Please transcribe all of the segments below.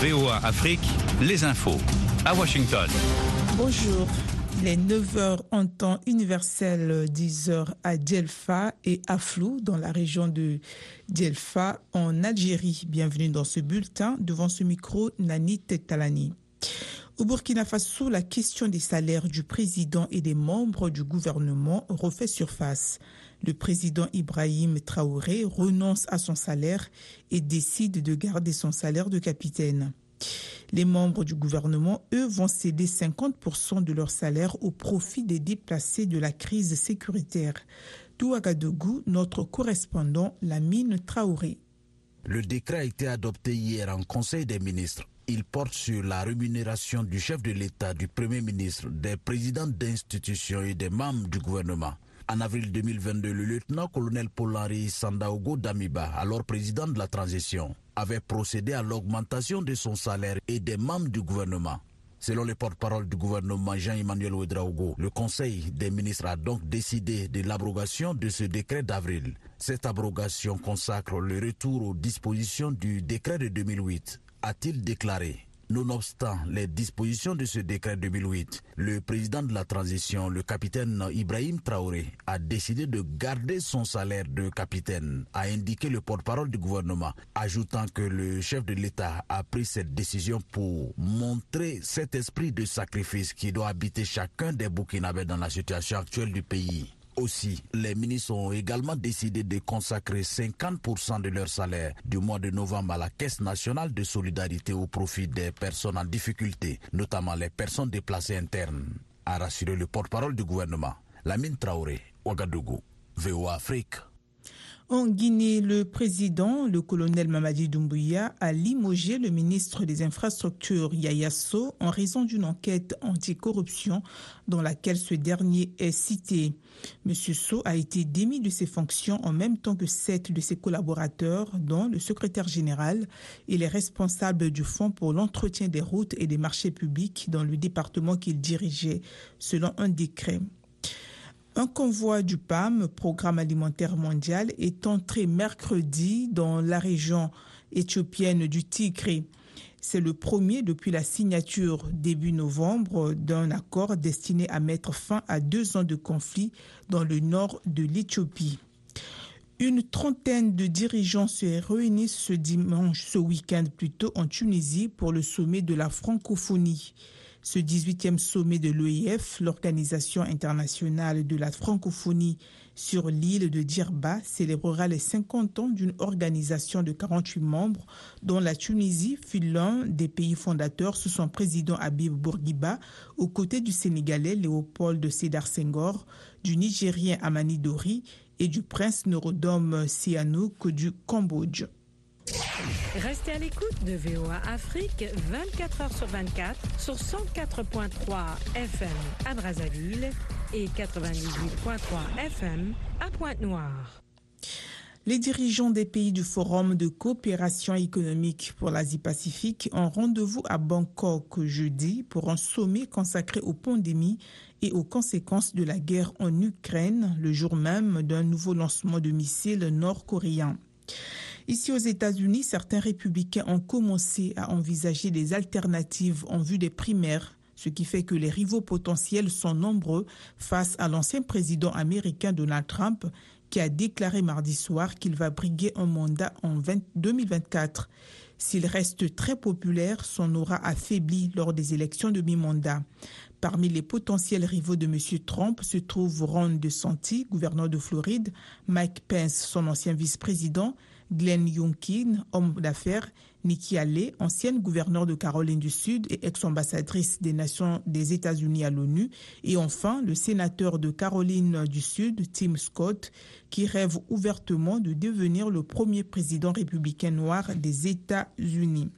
VOA Afrique, les infos. À Washington. Bonjour. Il est 9h en temps universel, 10h à Djelfa et à Flou, dans la région de Djelfa, en Algérie. Bienvenue dans ce bulletin. Devant ce micro, Nani Talani. Au Burkina Faso, la question des salaires du président et des membres du gouvernement refait surface. Le président Ibrahim Traoré renonce à son salaire et décide de garder son salaire de capitaine. Les membres du gouvernement, eux, vont céder 50% de leur salaire au profit des déplacés de la crise sécuritaire. Touagadougou, notre correspondant, Lamine Traoré. Le décret a été adopté hier en Conseil des ministres. Il porte sur la rémunération du chef de l'État, du Premier ministre, des présidents d'institutions et des membres du gouvernement. En avril 2022, le lieutenant-colonel Paul-Henri Sandaogo Damiba, alors président de la transition, avait procédé à l'augmentation de son salaire et des membres du gouvernement. Selon le porte-parole du gouvernement Jean-Emmanuel Ouedraogo, le Conseil des ministres a donc décidé de l'abrogation de ce décret d'avril. Cette abrogation consacre le retour aux dispositions du décret de 2008 a-t-il déclaré. Nonobstant les dispositions de ce décret 2008, le président de la transition, le capitaine Ibrahim Traoré, a décidé de garder son salaire de capitaine, a indiqué le porte-parole du gouvernement, ajoutant que le chef de l'État a pris cette décision pour montrer cet esprit de sacrifice qui doit habiter chacun des Burkinabés dans la situation actuelle du pays. Aussi, les ministres ont également décidé de consacrer 50% de leur salaire du mois de novembre à la Caisse nationale de solidarité au profit des personnes en difficulté, notamment les personnes déplacées internes, a rassuré le porte-parole du gouvernement, Lamine Traoré, Ouagadougou, VOA Afrique. En Guinée, le président, le colonel Mamadi Doumbouya, a limogé le ministre des Infrastructures Yaya So en raison d'une enquête anticorruption dans laquelle ce dernier est cité. Monsieur So a été démis de ses fonctions en même temps que sept de ses collaborateurs, dont le secrétaire général et les responsables du Fonds pour l'entretien des routes et des marchés publics dans le département qu'il dirigeait, selon un décret. Un convoi du PAM, Programme alimentaire mondial, est entré mercredi dans la région éthiopienne du Tigre. C'est le premier depuis la signature début novembre d'un accord destiné à mettre fin à deux ans de conflit dans le nord de l'Éthiopie. Une trentaine de dirigeants se réunissent ce dimanche, ce week-end plutôt, en Tunisie pour le sommet de la francophonie. Ce 18e sommet de l'OIF, l'Organisation internationale de la francophonie sur l'île de Djerba, célébrera les 50 ans d'une organisation de 48 membres dont la Tunisie fut l'un des pays fondateurs sous son président Habib Bourguiba, aux côtés du Sénégalais Léopold de Sédar Senghor, du Nigérien Amani Dori et du prince Norodom Sihanouk du Cambodge. Restez à l'écoute de VOA Afrique 24 heures sur 24 sur 104.3 FM à Brazzaville et 98.3 FM à Pointe-Noire. Les dirigeants des pays du Forum de coopération économique pour l'Asie-Pacifique ont rendez-vous à Bangkok jeudi pour un sommet consacré aux pandémies et aux conséquences de la guerre en Ukraine, le jour même d'un nouveau lancement de missiles nord-coréens. Ici aux États-Unis, certains républicains ont commencé à envisager des alternatives en vue des primaires, ce qui fait que les rivaux potentiels sont nombreux face à l'ancien président américain Donald Trump qui a déclaré mardi soir qu'il va briguer un mandat en 2024. S'il reste très populaire, son aura affaibli lors des élections de mi-mandat. Parmi les potentiels rivaux de M. Trump se trouvent Ron DeSantis, gouverneur de Floride, Mike Pence, son ancien vice-président, Glenn Youngkin, homme d'affaires, Nikki Haley, ancienne gouverneure de Caroline du Sud et ex-ambassadrice des Nations des États-Unis à l'ONU, et enfin le sénateur de Caroline du Sud, Tim Scott, qui rêve ouvertement de devenir le premier président républicain noir des États-Unis.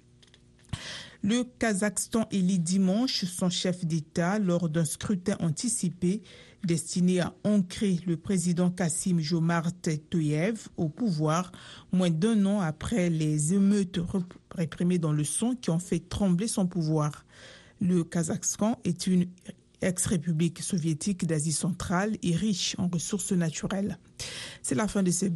Le Kazakhstan élit dimanche son chef d'État lors d'un scrutin anticipé destiné à ancrer le président Kassim Jomart Toyev au pouvoir, moins d'un an après les émeutes réprimées dans le son qui ont fait trembler son pouvoir. Le Kazakhstan est une ex-république soviétique d'Asie centrale et riche en ressources naturelles. C'est la fin de